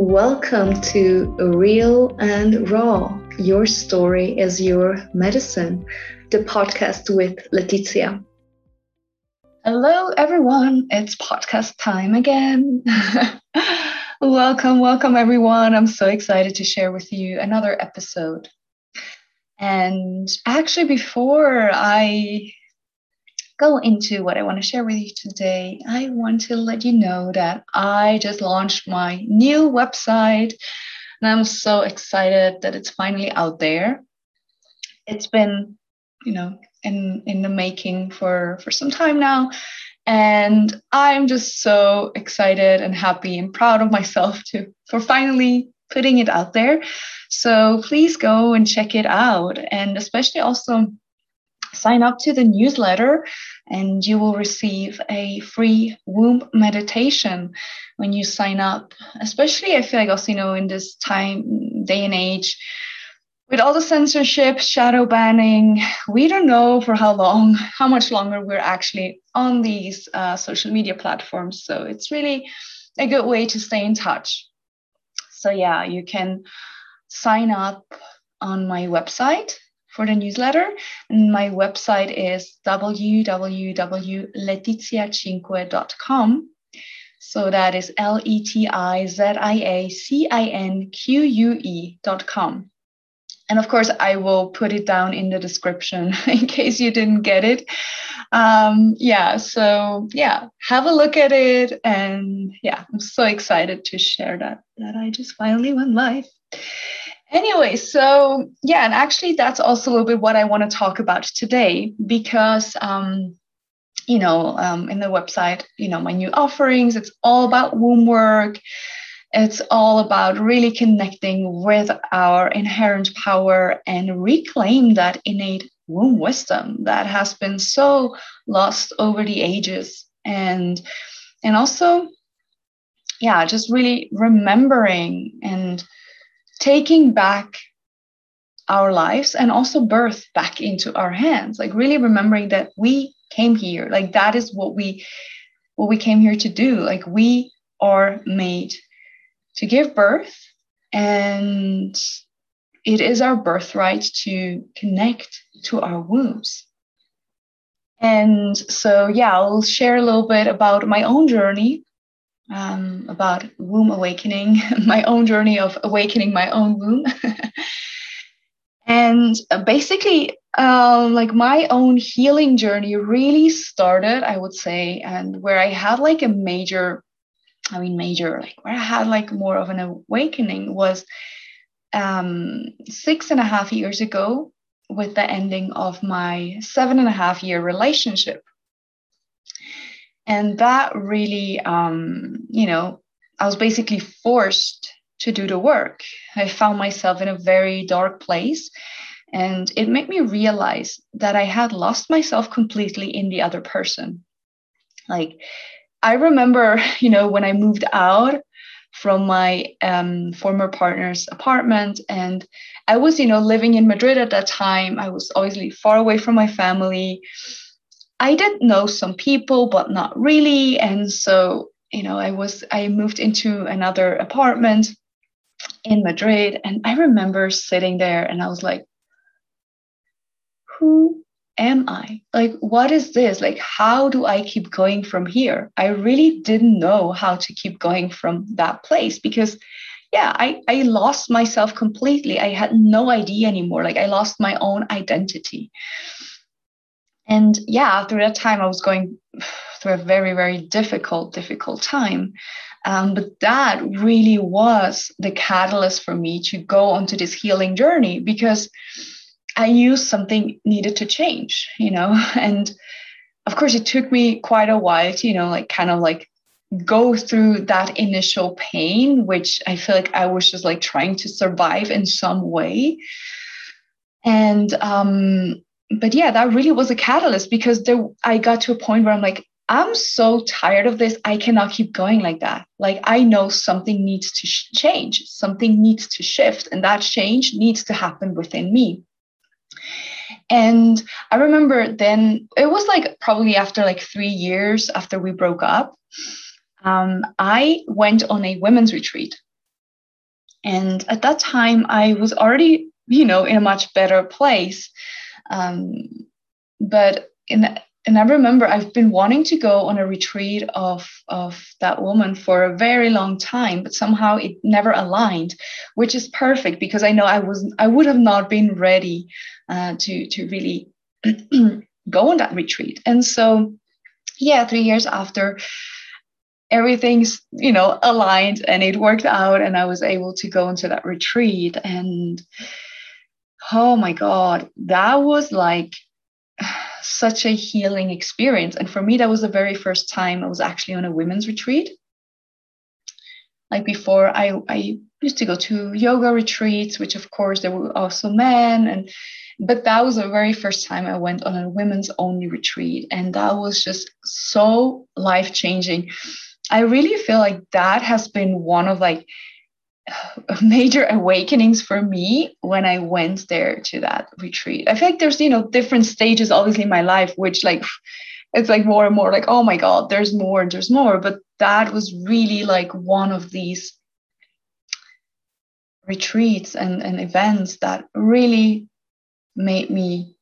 Welcome to Real and Raw. Your story is your medicine, the podcast with Letizia. Hello, everyone. It's podcast time again. welcome, welcome, everyone. I'm so excited to share with you another episode. And actually, before I go into what I want to share with you today, I want to let you know that I just launched my new website and I'm so excited that it's finally out there. It's been, you know, in in the making for for some time now and I'm just so excited and happy and proud of myself to for finally putting it out there. So please go and check it out and especially also sign up to the newsletter and you will receive a free womb meditation when you sign up. Especially i feel like also you know in this time day and age with all the censorship shadow banning we don't know for how long how much longer we're actually on these uh, social media platforms. So it's really a good way to stay in touch. So yeah you can sign up on my website for the newsletter. And my website is www.letiziacinque.com. So that is L E T I Z I A C I N Q U E.com. And of course, I will put it down in the description in case you didn't get it. Um, yeah, so yeah, have a look at it. And yeah, I'm so excited to share that, that I just finally went live. Anyway, so yeah, and actually, that's also a little bit what I want to talk about today because, um, you know, um, in the website, you know, my new offerings, it's all about womb work. It's all about really connecting with our inherent power and reclaim that innate womb wisdom that has been so lost over the ages. And and also, yeah, just really remembering and taking back our lives and also birth back into our hands like really remembering that we came here like that is what we what we came here to do like we are made to give birth and it is our birthright to connect to our wombs. And so yeah i'll share a little bit about my own journey um, about womb awakening, my own journey of awakening my own womb. and uh, basically, uh, like my own healing journey really started, I would say, and where I had like a major, I mean, major, like where I had like more of an awakening was um, six and a half years ago with the ending of my seven and a half year relationship and that really um, you know i was basically forced to do the work. I found myself in a very dark place and it made me realize that i had lost myself completely in the other person. Like i remember you know when i moved out from my um, former partner's apartment and i was you know living in madrid at that time. I was obviously far away from my family I did know some people, but not really. And so, you know, I was, I moved into another apartment in Madrid. And I remember sitting there and I was like, who am I? Like, what is this? Like, how do I keep going from here? I really didn't know how to keep going from that place because, yeah, I, I lost myself completely. I had no idea anymore. Like, I lost my own identity. And yeah, through that time, I was going through a very, very difficult, difficult time. Um, but that really was the catalyst for me to go onto this healing journey because I knew something needed to change, you know. And of course, it took me quite a while to, you know, like kind of like go through that initial pain, which I feel like I was just like trying to survive in some way. And um, but yeah, that really was a catalyst because there I got to a point where I'm like, I'm so tired of this. I cannot keep going like that. Like I know something needs to sh- change, something needs to shift, and that change needs to happen within me. And I remember then it was like probably after like three years after we broke up, um, I went on a women's retreat. And at that time, I was already, you know, in a much better place. Um, but in and I remember I've been wanting to go on a retreat of of that woman for a very long time, but somehow it never aligned, which is perfect because I know I was I would have not been ready uh, to to really go on that retreat. And so, yeah, three years after, everything's you know aligned and it worked out, and I was able to go into that retreat. And oh my god, that was like such a healing experience. And for me, that was the very first time I was actually on a women's retreat. Like before, I, I used to go to yoga retreats, which of course there were also men and but that was the very first time I went on a women's only retreat. And that was just so life changing. I really feel like that has been one of like major awakenings for me when I went there to that retreat. I feel like there's, you know, different stages obviously in my life, which like it's like more and more like, oh my God, there's more, and there's more. But that was really like one of these retreats and, and events that really made me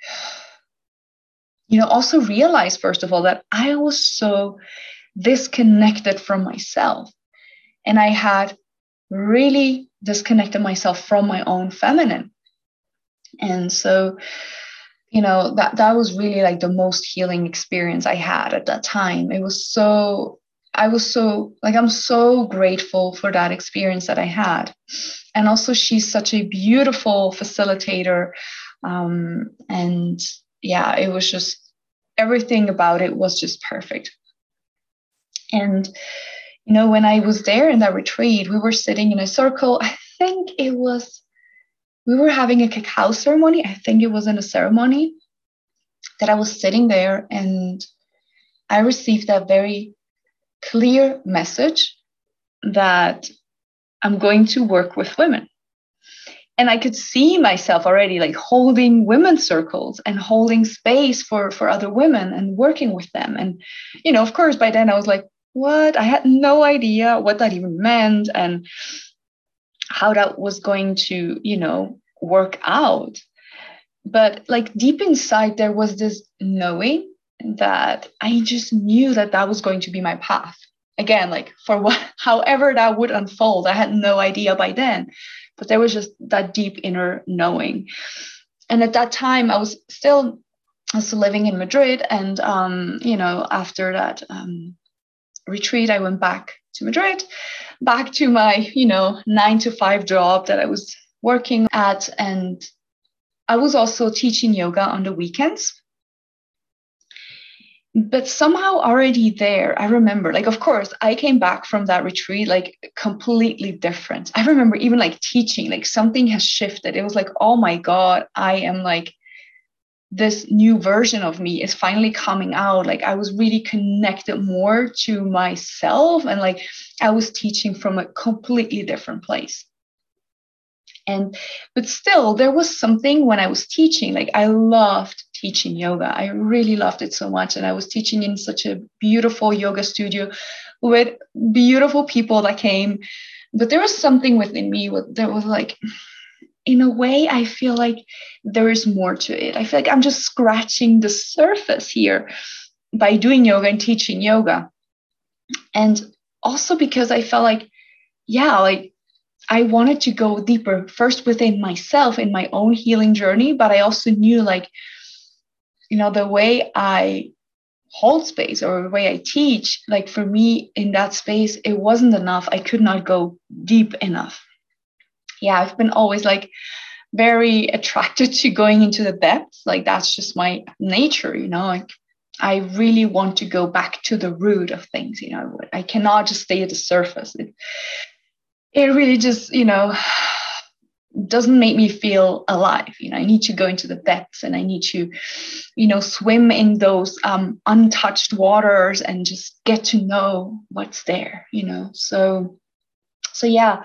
you know also realize first of all that i was so disconnected from myself and i had really disconnected myself from my own feminine. And so you know that that was really like the most healing experience i had at that time. It was so i was so like i'm so grateful for that experience that i had. And also she's such a beautiful facilitator um, and yeah it was just everything about it was just perfect. And you know when i was there in that retreat we were sitting in a circle i think it was we were having a cacao ceremony i think it was in a ceremony that i was sitting there and i received that very clear message that I'm going to work with women. And I could see myself already like holding women's circles and holding space for, for other women and working with them. And, you know, of course, by then I was like, what? I had no idea what that even meant and how that was going to, you know, work out. But like deep inside, there was this knowing that I just knew that that was going to be my path again like for what however that would unfold i had no idea by then but there was just that deep inner knowing and at that time i was still also living in madrid and um, you know after that um, retreat i went back to madrid back to my you know nine to five job that i was working at. And i was also teaching yoga on the weekends. But somehow already there i remember like of course i came back from that retreat like completely different. I remember even like teaching like something has shifted. It was like oh my god i am like this new version of me is finally coming out like i was really connected more to myself and like i was teaching from a completely different place and but still there was something when i was teaching like i loved teaching yoga. I really loved it so much. And I was teaching in such a beautiful yoga studio with beautiful people that came. But there was something within me that was like, in a way, I feel like there is more to it. I feel like I'm just scratching the surface here by doing yoga and teaching yoga. And also because I felt like, yeah, like I wanted to go deeper first within myself in my own healing journey, but I also knew like you know the way i hold space or the way i teach like for me in that space it wasn't enough i could not go deep enough yeah i've been always like very attracted to going into the depths like that's just my nature you know like i really want to go back to the root of things you know i cannot just stay at the surface. It, it really just you know doesn't make me feel alive you know i need to go into the depths and i need to you know swim in those um, untouched waters and just get to know what's there you know so so yeah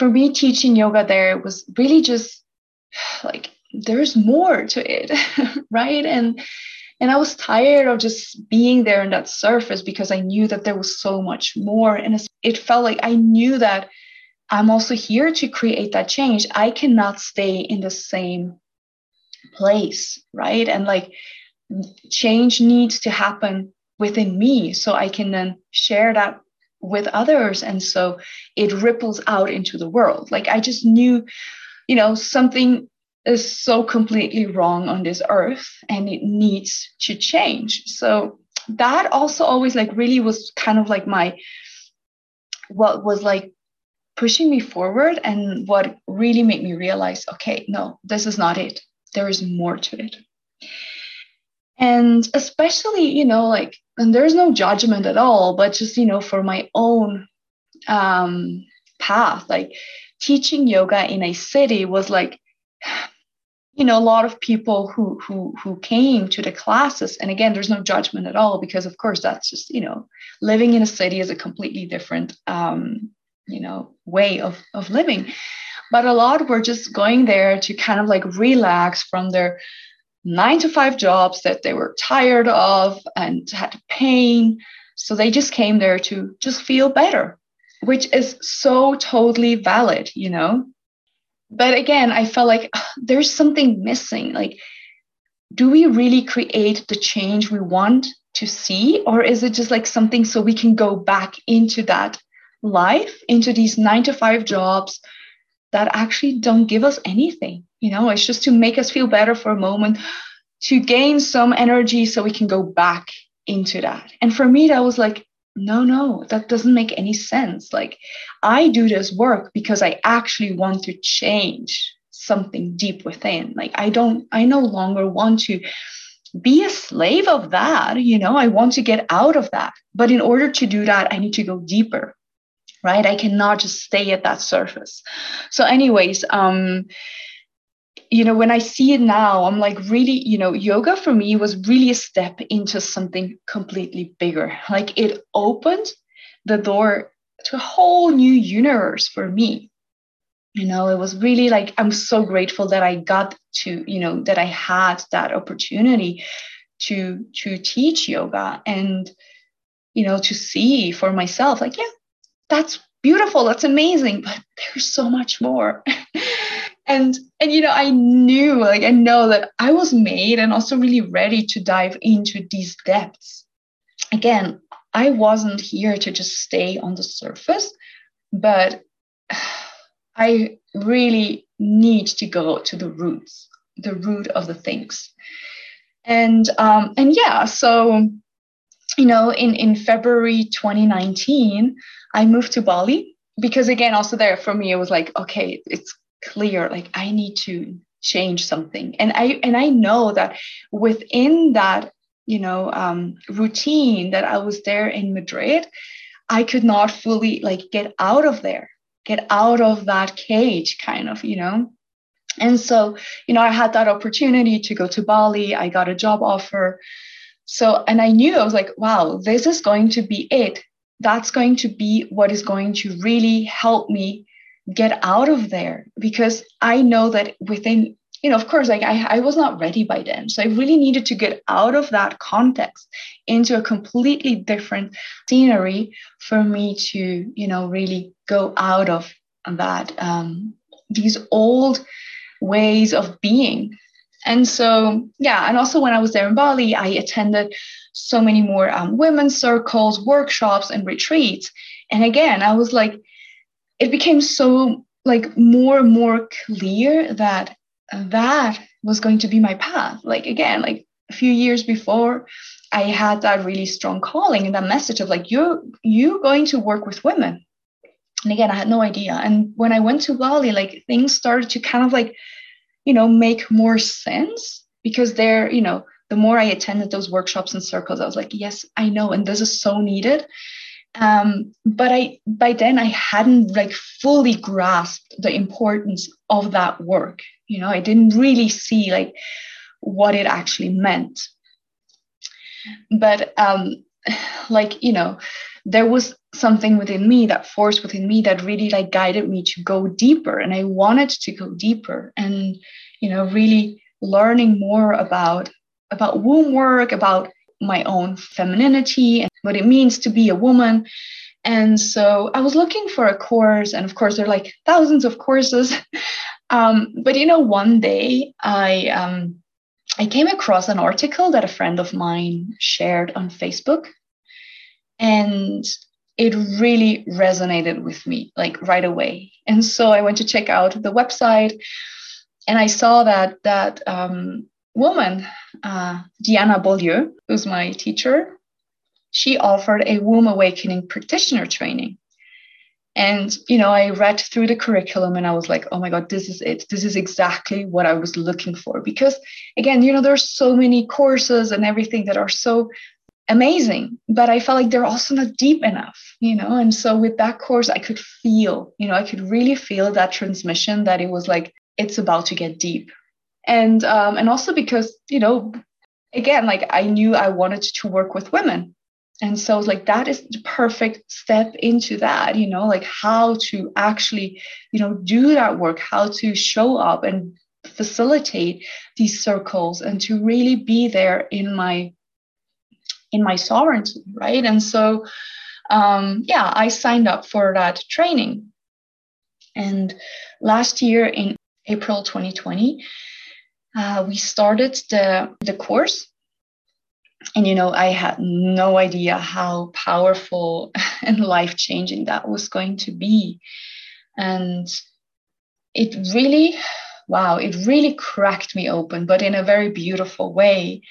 for me teaching yoga there was really just like there's more to it right and and i was tired of just being there in that surface because i knew that there was so much more and it felt like i knew that I'm also here to create that change. I cannot stay in the same place, right? And like change needs to happen within me so I can then share that with others. And so it ripples out into the world. Like I just knew, you know, something is so completely wrong on this earth and it needs to change. So that also always like really was kind of like my what was like pushing me forward and what really made me realize okay no this is not it there is more to it and especially you know like and there's no judgment at all but just you know for my own um path like teaching yoga in a city was like you know a lot of people who who who came to the classes. And again there's no judgment at all because of course that's just you know living in a city is a completely different um you know way of of living. But a lot were just going there to kind of like relax from their nine to five jobs that they were tired of and had pain. So they just came there to just feel better which is so totally valid you know? But again i felt like ugh, there's something missing. Like do we really create the change we want to see? Or is it just like something so we can go back into that life into these 9 to 5 jobs that actually don't give us anything you know it's just to make us feel better for a moment to gain some energy so we can go back into that and for me that was like no, no, that doesn't make any sense. Like, I do this work because I actually want to change something deep within. Like, I don't, I no longer want to be a slave of that. You know, I want to get out of that. But in order to do that, I need to go deeper right i cannot just stay at that surface so anyways um you know, when I see it now, I'm like, really, you know, yoga for me was really a step into something completely bigger. Like it opened the door to a whole new universe for me. You know, it was really like, I'm so grateful that I got to, you know, that I had that opportunity to to teach yoga and you know to see for myself like yeah that's beautiful that's amazing but there's so much more. And and you know i knew like i know that i was made and also really ready to dive into these depths. Again i wasn't here to just stay on the surface but i really need to go to the roots the root of the things. And um and yeah so you know in in february 2019 i moved to bali because again also there for me it was like okay it's clear like i need to change something. And i and i know that within that you know um, routine that i was there in madrid i could not fully like get out of there get out of that cage kind of you know? And so you know i had that opportunity to go to bali. I got a job offer so and i knew i was like wow this is going to be it that's going to be what is going to really help me get out of there because I know that within, you know, of course, like I, I was not ready by then. So I really needed to get out of that context into a completely different scenery for me to, you know, really go out of that, um, these old ways of being. And so, yeah, and also when I was there in Bali, I attended so many more um, women's circles, workshops, and retreats. And again, I was like, it became so like more and more clear that that was going to be my path. Like again, like a few years before, I had that really strong calling and that message of like you're you going to work with women. And again, I had no idea. And when I went to Bali, like things started to kind of like, you know, make more sense because they're you know, the more I attended those workshops and circles, I was like, yes, I know, and this is so needed. Um, but i by then i hadn't like fully grasped the importance of that work you know? I didn't really see like what it actually meant. But um like you know there was something within me that force within me that really like guided me to go deeper. And i wanted to go deeper and you know really learning more about about womb work about my own femininity and what it means to be a woman. And so I was looking for a course, and of course, there are like thousands of courses. um, but you know, one day I um, I came across an article that a friend of mine shared on Facebook, and it really resonated with me like right away. And so I went to check out the website, and I saw that that um, woman, uh, Diana Beaulieu, who's my teacher, she offered a womb awakening practitioner training. And, you know, I read through the curriculum and I was like, oh my God, this is it. This is exactly what I was looking for. Because, again, you know, there's so many courses and everything that are so amazing, but I felt like they're also not deep enough, you know. And so with that course, I could feel, you know, I could really feel that transmission that it was like, it's about to get deep. And, um, and also because, you know, again, like I knew I wanted to work with women and so like that is the perfect step into that you know like how to actually you know do that work how to show up and facilitate these circles and to really be there in my in my sovereignty right? And so um yeah i signed up for that training. And last year in april 2020 uh, we started the the course. And you know i had no idea how powerful and life changing that was going to be. And it really wow it really cracked me open but in a very beautiful way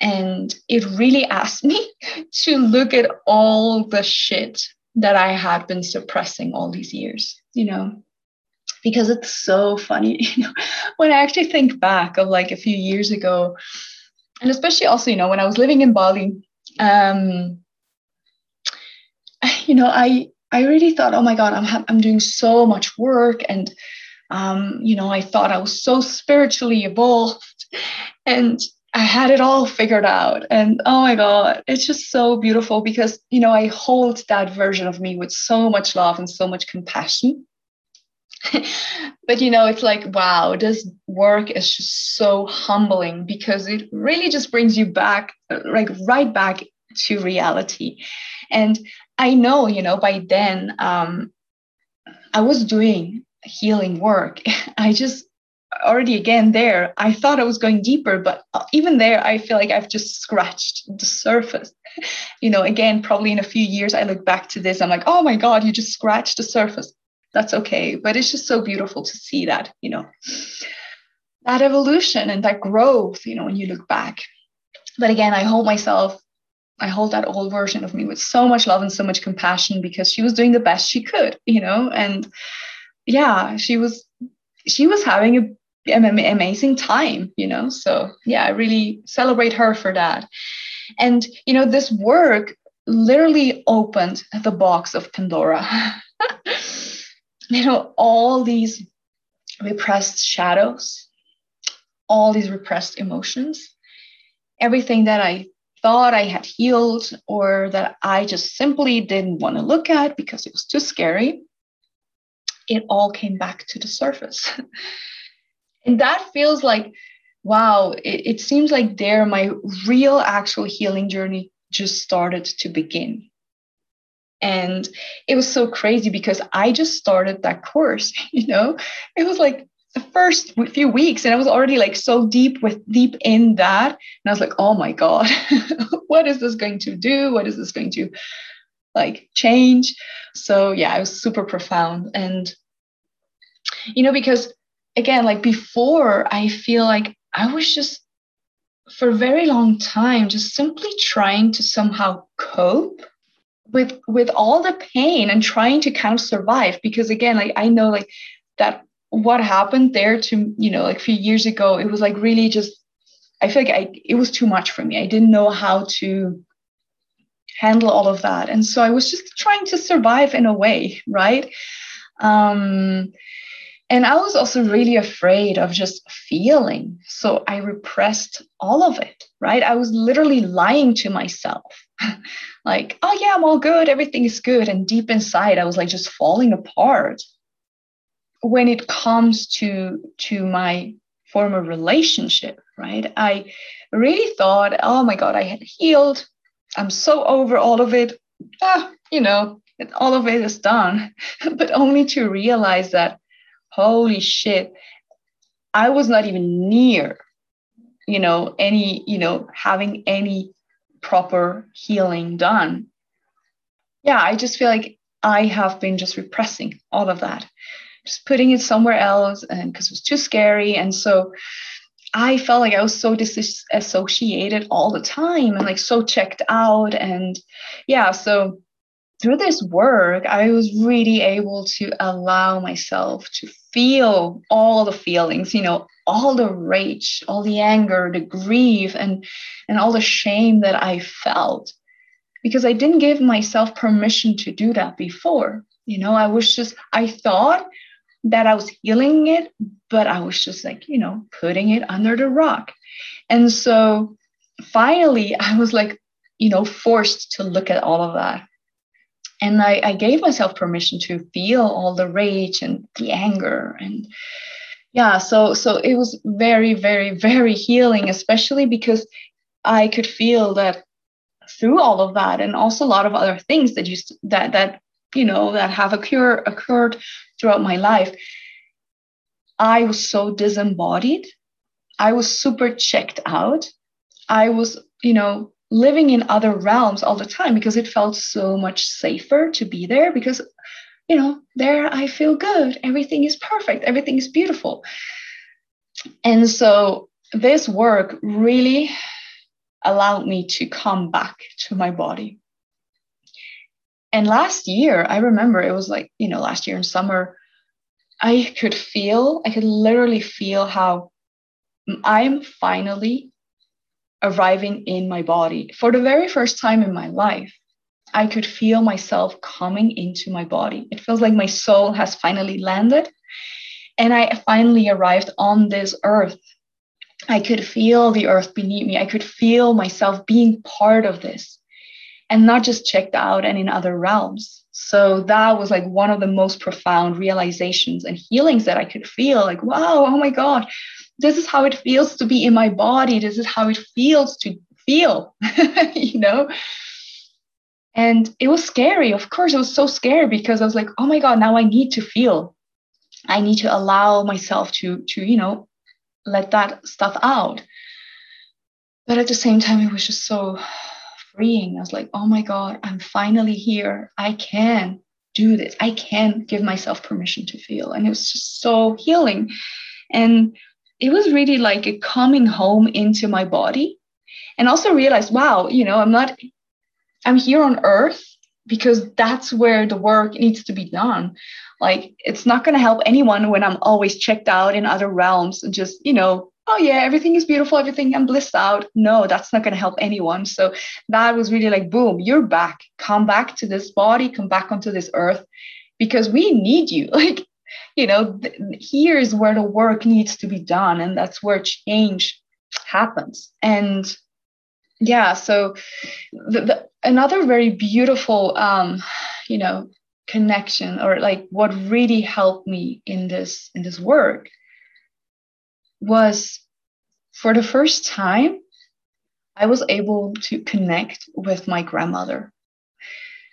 and it really asked me to look at all the shit that i had been suppressing all these years you know? Because it's so funny you know when i actually think back of like a few years ago and especially also, you know, when I was living in Bali, um, you know, I I really thought, oh my God, I'm I'm doing so much work, and um, you know, I thought I was so spiritually evolved, and I had it all figured out. And oh my God, it's just so beautiful because you know I hold that version of me with so much love and so much compassion. but you know, it's like, wow, this work is just so humbling because it really just brings you back, like right back to reality. And I know, you know, by then um, I was doing healing work. I just already again there i thought i was going deeper but uh, even there i feel like i've just scratched the surface you know again probably in a few years i look back to this i'm like oh my god you just scratched the surface that's okay. But it's just so beautiful to see that, you know, that evolution and that growth, you know, when you look back. But again, I hold myself, I hold that old version of me with so much love and so much compassion because she was doing the best she could, you know, and yeah, she was she was having a an amazing time, you know. So yeah, I really celebrate her for that. And you know, this work literally opened the box of Pandora. you know, all these repressed shadows, all these repressed emotions, everything that I thought I had healed or that I just simply didn't want to look at because it was too scary, it all came back to the surface. and that feels like, wow, it, it seems like there my real actual healing journey just started to begin. And it was so crazy because I just started that course, you know, it was like the first few weeks and I was already like so deep with deep in that. And I was like, oh my God, what is this going to do? What is this going to like change? So yeah, it was super profound. And, you know, because again, like before, I feel like I was just for a very long time just simply trying to somehow cope with with all the pain and trying to kind of survive. Because again like i know like that what happened there to you know like a few years ago it was like really just i feel like I, it was too much for me. I didn't know how to handle all of that. And so i was just trying to survive in a way right? Um and i was also really afraid of just feeling so i repressed all of it right i was literally lying to myself like, oh yeah, I'm all good, everything is good. And deep inside, I was like just falling apart. When it comes to to my former relationship, right? I really thought, oh my God, I had healed. I'm so over all of it. Ah, you know, all of it is done, but only to realize that, holy shit, I was not even near, you know, any, you know, having any proper healing done. Yeah, I just feel like I have been just repressing all of that, just putting it somewhere else, and because it was too scary. And so I felt like I was so disassociated all the time and like so checked out. And yeah, so through this work, I was really able to allow myself to feel all the feelings, you know, all the rage, all the anger, the grief, and, and all the shame that I felt because I didn't give myself permission to do that before. You know, I was just, I thought that I was healing it, but I was just like, you know, putting it under the rock. And so finally, I was like, you know, forced to look at all of that. And I, I gave myself permission to feel all the rage and the anger and yeah so so it was very very very healing especially because i could feel that through all of that and also a lot of other things that used that that you know that have occur, occurred throughout my life. I was so disembodied. I was super checked out. I was you know living in other realms all the time because it felt so much safer to be there because you know there i feel good. Everything is perfect. Everything is beautiful. And so this work really allowed me to come back to my body. And last year, I remember it was like, you know, last year in summer, I could feel, I could literally feel how I'm finally arriving in my body. For the very first time in my life, I could feel myself coming into my body. It feels like my soul has finally landed. And I finally arrived on this earth I could feel the earth beneath me. I could feel myself being part of this and not just checked out and in other realms. So that was like one of the most profound realizations and healings that I could feel like, wow, oh my God, this is how it feels to be in my body. This is how it feels to feel, you know? And it was scary. Of course, it was so scary because I was like, oh my God, now I need to feel. I need to allow myself to, to, you know, let that stuff out. But at the same time, it was just so freeing. I was like, oh my God, I'm finally here. I can do this. I can give myself permission to feel. And it was just so healing. And it was really like a coming home into my body. And also realized, wow, you know, I'm not, I'm here on earth because that's where the work needs to be done. Like it's not going to help anyone when I'm always checked out in other realms and just, you know, oh yeah, everything is beautiful, everything I'm blissed out. No, that's not going to help anyone. So that was really like, boom, you're back. Come back to this body, come back onto this earth because we need you. Like, you know, th- here's where the work needs to be done. And that's where change happens. And yeah, so the, the, another very beautiful, um, you know, connection or like what really helped me in this in this work was for the first time i was able to connect with my grandmother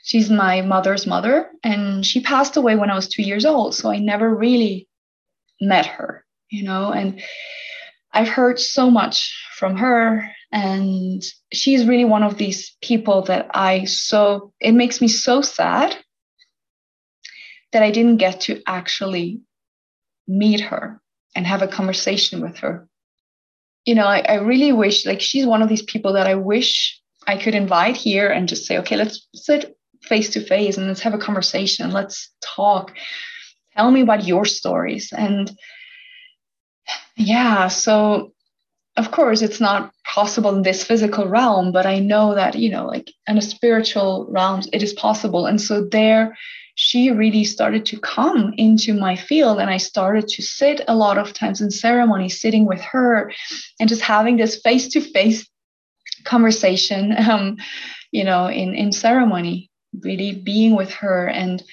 she's my mother's mother and she passed away when i was 2 years old so i never really met her you know and i've heard so much from her and she's really one of these people that i so it makes me so sad that I didn't get to actually meet her and have a conversation with her. You know, I, I really wish, like, she's one of these people that I wish I could invite here and just say, okay, let's sit face to face and let's have a conversation. Let's talk. Tell me about your stories. And yeah, so of course it's not possible in this physical realm, but I know that, you know, like in a spiritual realm, it is possible. And so there she really started to come into my field and i started to sit a lot of times in ceremony sitting with her and just having this face-to-face conversation um, you know in in ceremony really being with her and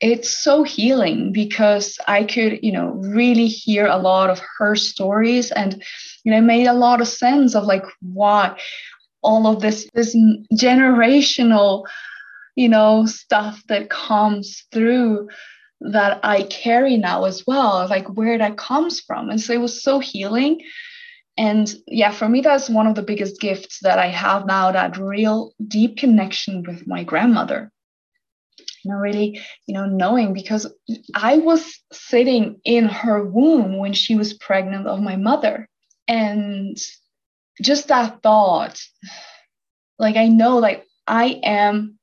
it's so healing because i could you know really hear a lot of her stories and you know made a lot of sense of like why all of this this generational you know, stuff that comes through that I carry now as well, like where that comes from. And so it was so healing. And yeah, for me, that's one of the biggest gifts that I have now that real deep connection with my grandmother. You know, really, you know, knowing because I was sitting in her womb when she was pregnant of my mother. And just that thought, like I know, like I am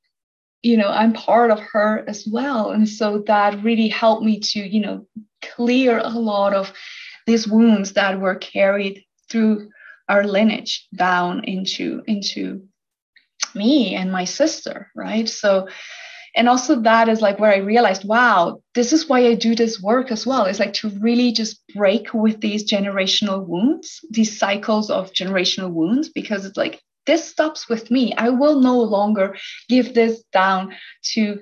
you know i'm part of her as well and so that really helped me to you know clear a lot of these wounds that were carried through our lineage down into into me and my sister right so and also that is like where i realized wow this is why i do this work as well it's like to really just break with these generational wounds these cycles of generational wounds because it's like this stops with me. I will no longer give this down to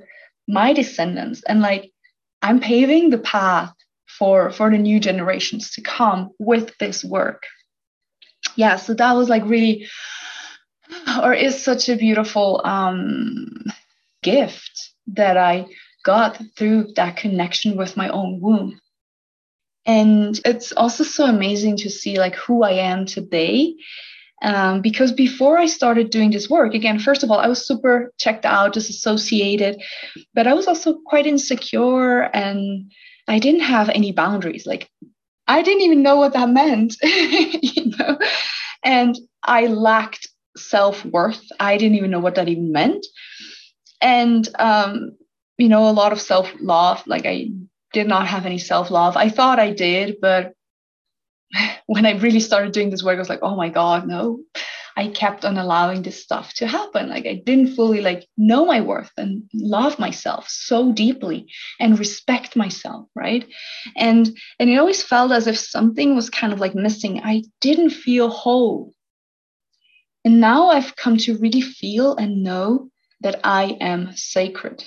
my descendants. And like, I'm paving the path for for the new generations to come with this work. Yeah, so that was like really, or is such a beautiful um, gift that I got through that connection with my own womb. And it's also so amazing to see like who I am today um, because before I started doing this work, again, first of all, I was super checked out, disassociated, but I was also quite insecure and I didn't have any boundaries. Like, I didn't even know what that meant, you know, and I lacked self worth. I didn't even know what that even meant. And, um, you know, a lot of self love, like, I did not have any self love. I thought I did, but when I really started doing this work, I was like, oh my God, no. I kept on allowing this stuff to happen. Like I didn't fully like know my worth and love myself so deeply and respect myself, right? And and it always felt as if something was kind of like missing. I didn't feel whole. And now I've come to really feel and know that I am sacred.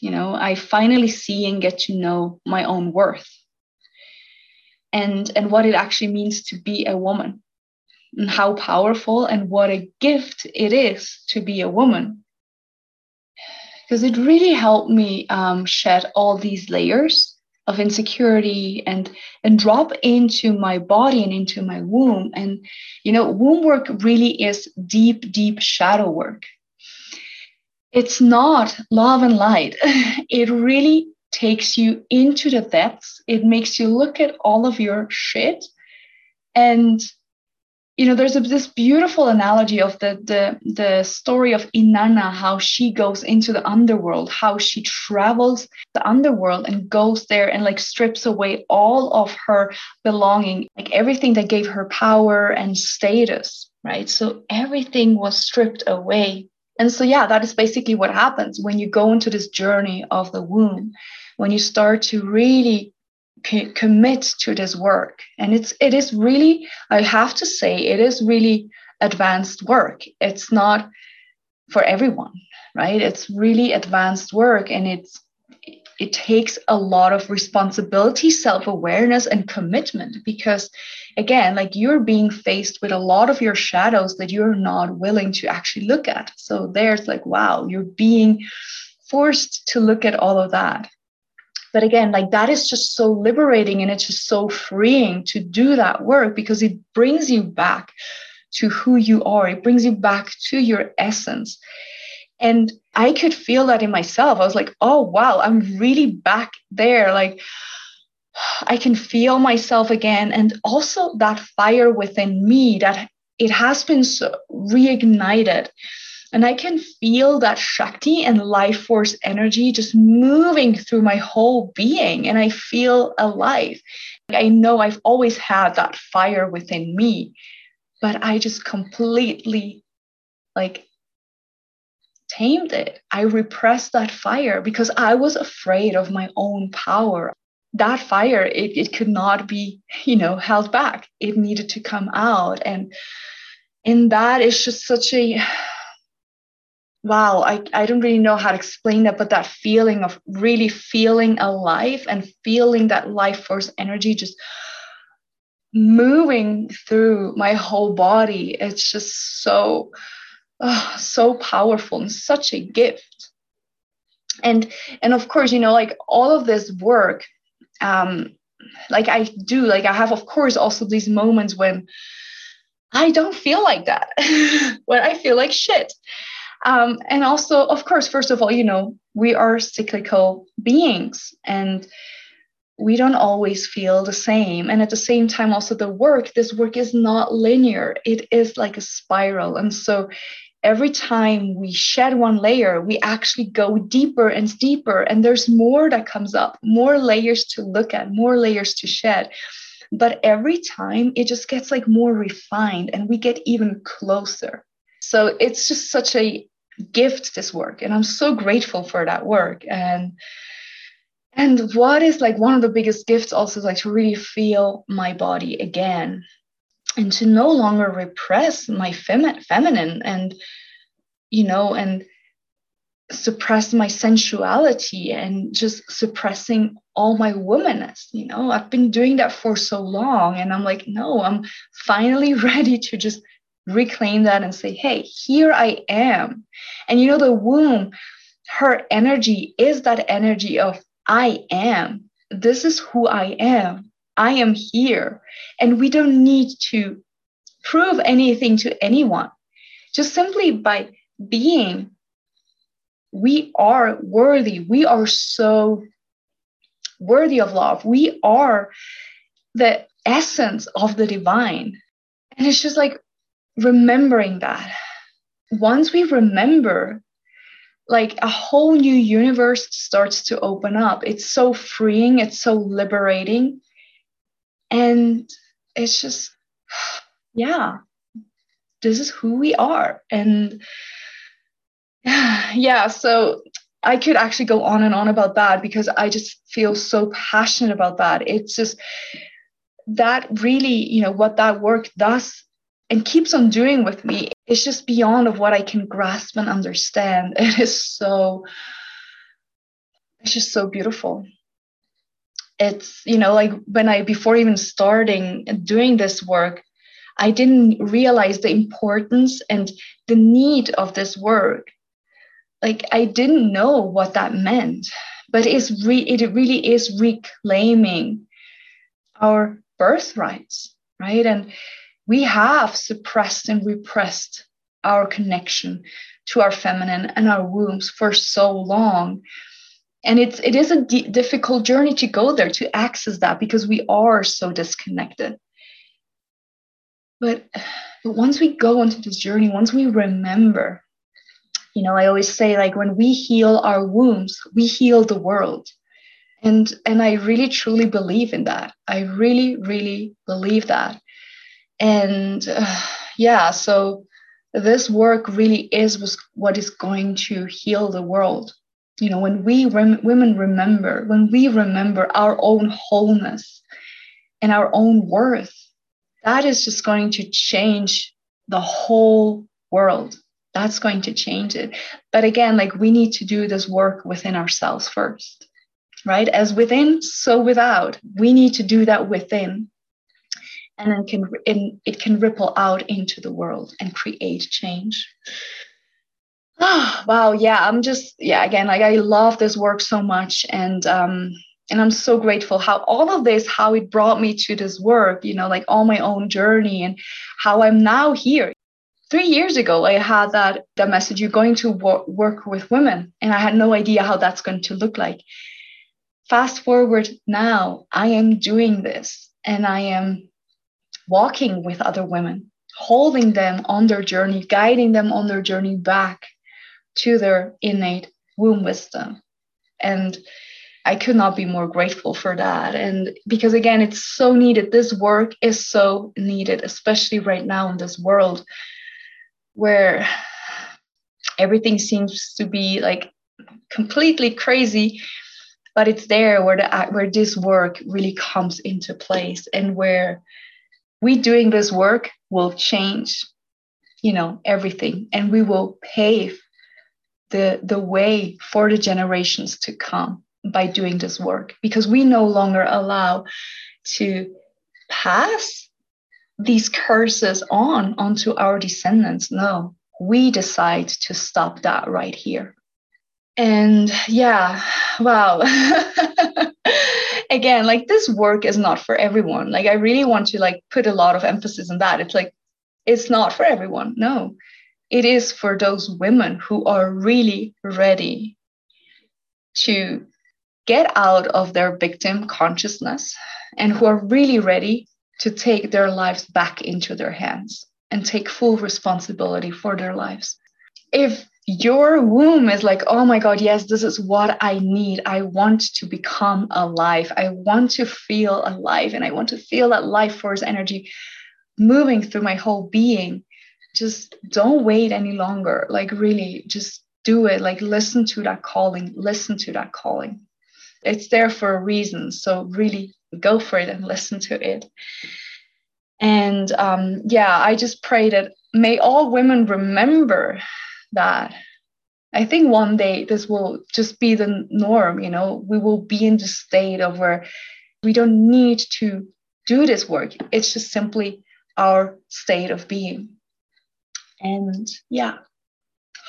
You know, I finally see and get to know my own worth and and what it actually means to be a woman and how powerful and what a gift it is to be a woman because it really helped me um, shed all these layers of insecurity and and drop into my body and into my womb and you know womb work really is deep deep shadow work it's not love and light it really takes you into the depths. It makes you look at all of your shit. And you know, there's a, this beautiful analogy of the, the the story of Inanna, how she goes into the underworld, how she travels the underworld and goes there and like strips away all of her belonging, like everything that gave her power and status, right? So everything was stripped away. And so, yeah, that is basically what happens when you go into this journey of the womb when you start to really commit to this work. And it's it is really i have to say it is really advanced work. It's not for everyone right? It's really advanced work and it's it takes a lot of responsibility self-awareness and commitment because again like you're being faced with a lot of your shadows that you're not willing to actually look at. So there's like wow you're being forced to look at all of that but again like that is just so liberating and it's just so freeing to do that work because it brings you back to who you are. It brings you back to your essence. And i could feel that in myself. I was like oh wow i'm really back there. Like i can feel myself again. And also that fire within me that it has been so reignited and I can feel that Shakti and life force energy just moving through my whole being. And I feel alive. I know I've always had that fire within me, but I just completely like tamed it. I repressed that fire because I was afraid of my own power. That fire, it, it could not be, you know, held back. It needed to come out. And and that is just such a wow, I, I don't really know how to explain that, but that feeling of really feeling alive and feeling that life force energy just moving through my whole body. It's just so, oh, so powerful and such a gift. and and of course you know like all of this work um like i do like i have of course also these moments when i don't feel like that when i feel like shit um and also of course first of all you know we are cyclical beings and we don't always feel the same and at the same time also the work this work is not linear it is like a spiral and so every time we shed one layer, we actually go deeper and deeper, and there's more that comes up, more layers to look at, more layers to shed. But every time it just gets like more refined and we get even closer. So it's just such a gift, this work. And I'm so grateful for that work. And and what is like one of the biggest gifts also is like to really feel my body again and to no longer repress my femi- feminine and you know and suppress my sensuality and just suppressing all my womanness you know i've been doing that for so long and i'm like no i'm finally ready to just reclaim that and say hey here i am and you know the womb her energy is that energy of i am this is who i am I am here. And we don't need to prove anything to anyone. Just simply by being, we are worthy. We are so worthy of love. We are the essence of the divine. And it's just like remembering that. Once we remember, like a whole new universe starts to open up. It's so freeing, it's so liberating and it's just yeah this is who we are and yeah so i could actually go on and on about that because i just feel so passionate about that it's just that really you know what that work does and keeps on doing with me is just beyond of what i can grasp and understand. It is so it's just so beautiful. It's you know like when i before even starting doing this work i didn't realize the importance and the need of this work. Like i didn't know what that meant but it's re- it really is reclaiming our birthrights right? And we have suppressed and repressed our connection to our feminine and our wombs for so long. And it's it is a d- difficult journey to go there to access that because we are so disconnected. But, but once we go into this journey once we remember you know i always say like when we heal our wounds we heal the world. And and i really truly believe in that. I really really believe that and uh, yeah so this work really is what is going to heal the world. You know when we rem- women remember when we remember our own wholeness and our own worth that is just going to change the whole world. That's going to change it. But again like we need to do this work within ourselves first right? As within so without. We need to do that within and then can it can ripple out into the world and create change Oh, wow. Yeah. I'm just, yeah, again, like I love this work so much. And, um, and I'm so grateful how all of this, how it brought me to this work, you know, like all my own journey and how I'm now here. Three years ago, I had that, the message, you're going to wor- work with women. And I had no idea how that's going to look like. Fast forward now, I am doing this and I am walking with other women, holding them on their journey, guiding them on their journey back to their innate womb wisdom. And I could not be more grateful for that. And because again, it's so needed. This work is so needed, especially right now in this world where everything seems to be like completely crazy but it's there where the where this work really comes into place and where we doing this work will change you know everything. And we will pave the, the way for the generations to come by doing this work. Because we no longer allow to pass these curses on onto our descendants. No we decide to stop that right here. And yeah wow again like this work is not for everyone. Like i really want to like put a lot of emphasis on that. It's like it's not for everyone. No. It is for those women who are really ready to get out of their victim consciousness and who are really ready to take their lives back into their hands and take full responsibility for their lives. If your womb is like, oh my God, yes, this is what I need. I want to become alive. I want to feel alive and I want to feel that life force energy moving through my whole being. Just don't wait any longer. Like, really, just do it. Like, listen to that calling, listen to that calling. It's there for a reason. So, really go for it and listen to it. And um, yeah, I just pray that may all women remember that. I think one day this will just be the norm, you know, we will be in the state of where we don't need to do this work. It's just simply our state of being. And yeah,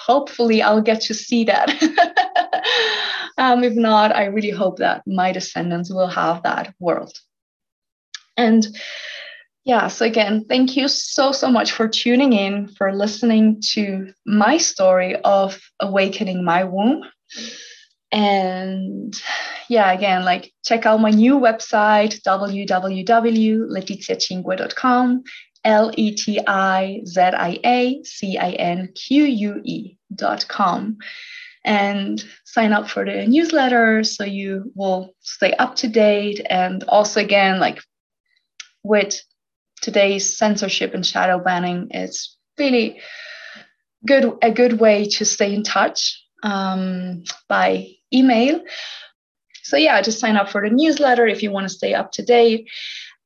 hopefully I'll get to see that. um, if not, I really hope that my descendants will have that world. And yeah, so again, thank you so, so much for tuning in, for listening to my story of awakening my womb. And yeah, again, like check out my new website, www.letiziacinque.com, L E T I Z I A C I N Q U E.com. And sign up for the newsletter so you will stay up to date. And also, again, like with today's censorship and shadow banning, is really good a good way to stay in touch um, by email. So yeah, just sign up for the newsletter if you want to stay up to date.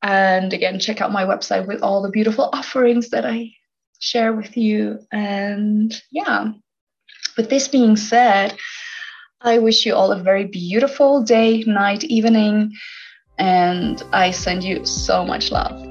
And again, check out my website with all the beautiful offerings that I share with you. And yeah, with this being said, I wish you all a very beautiful day, night, evening, and I send you so much love.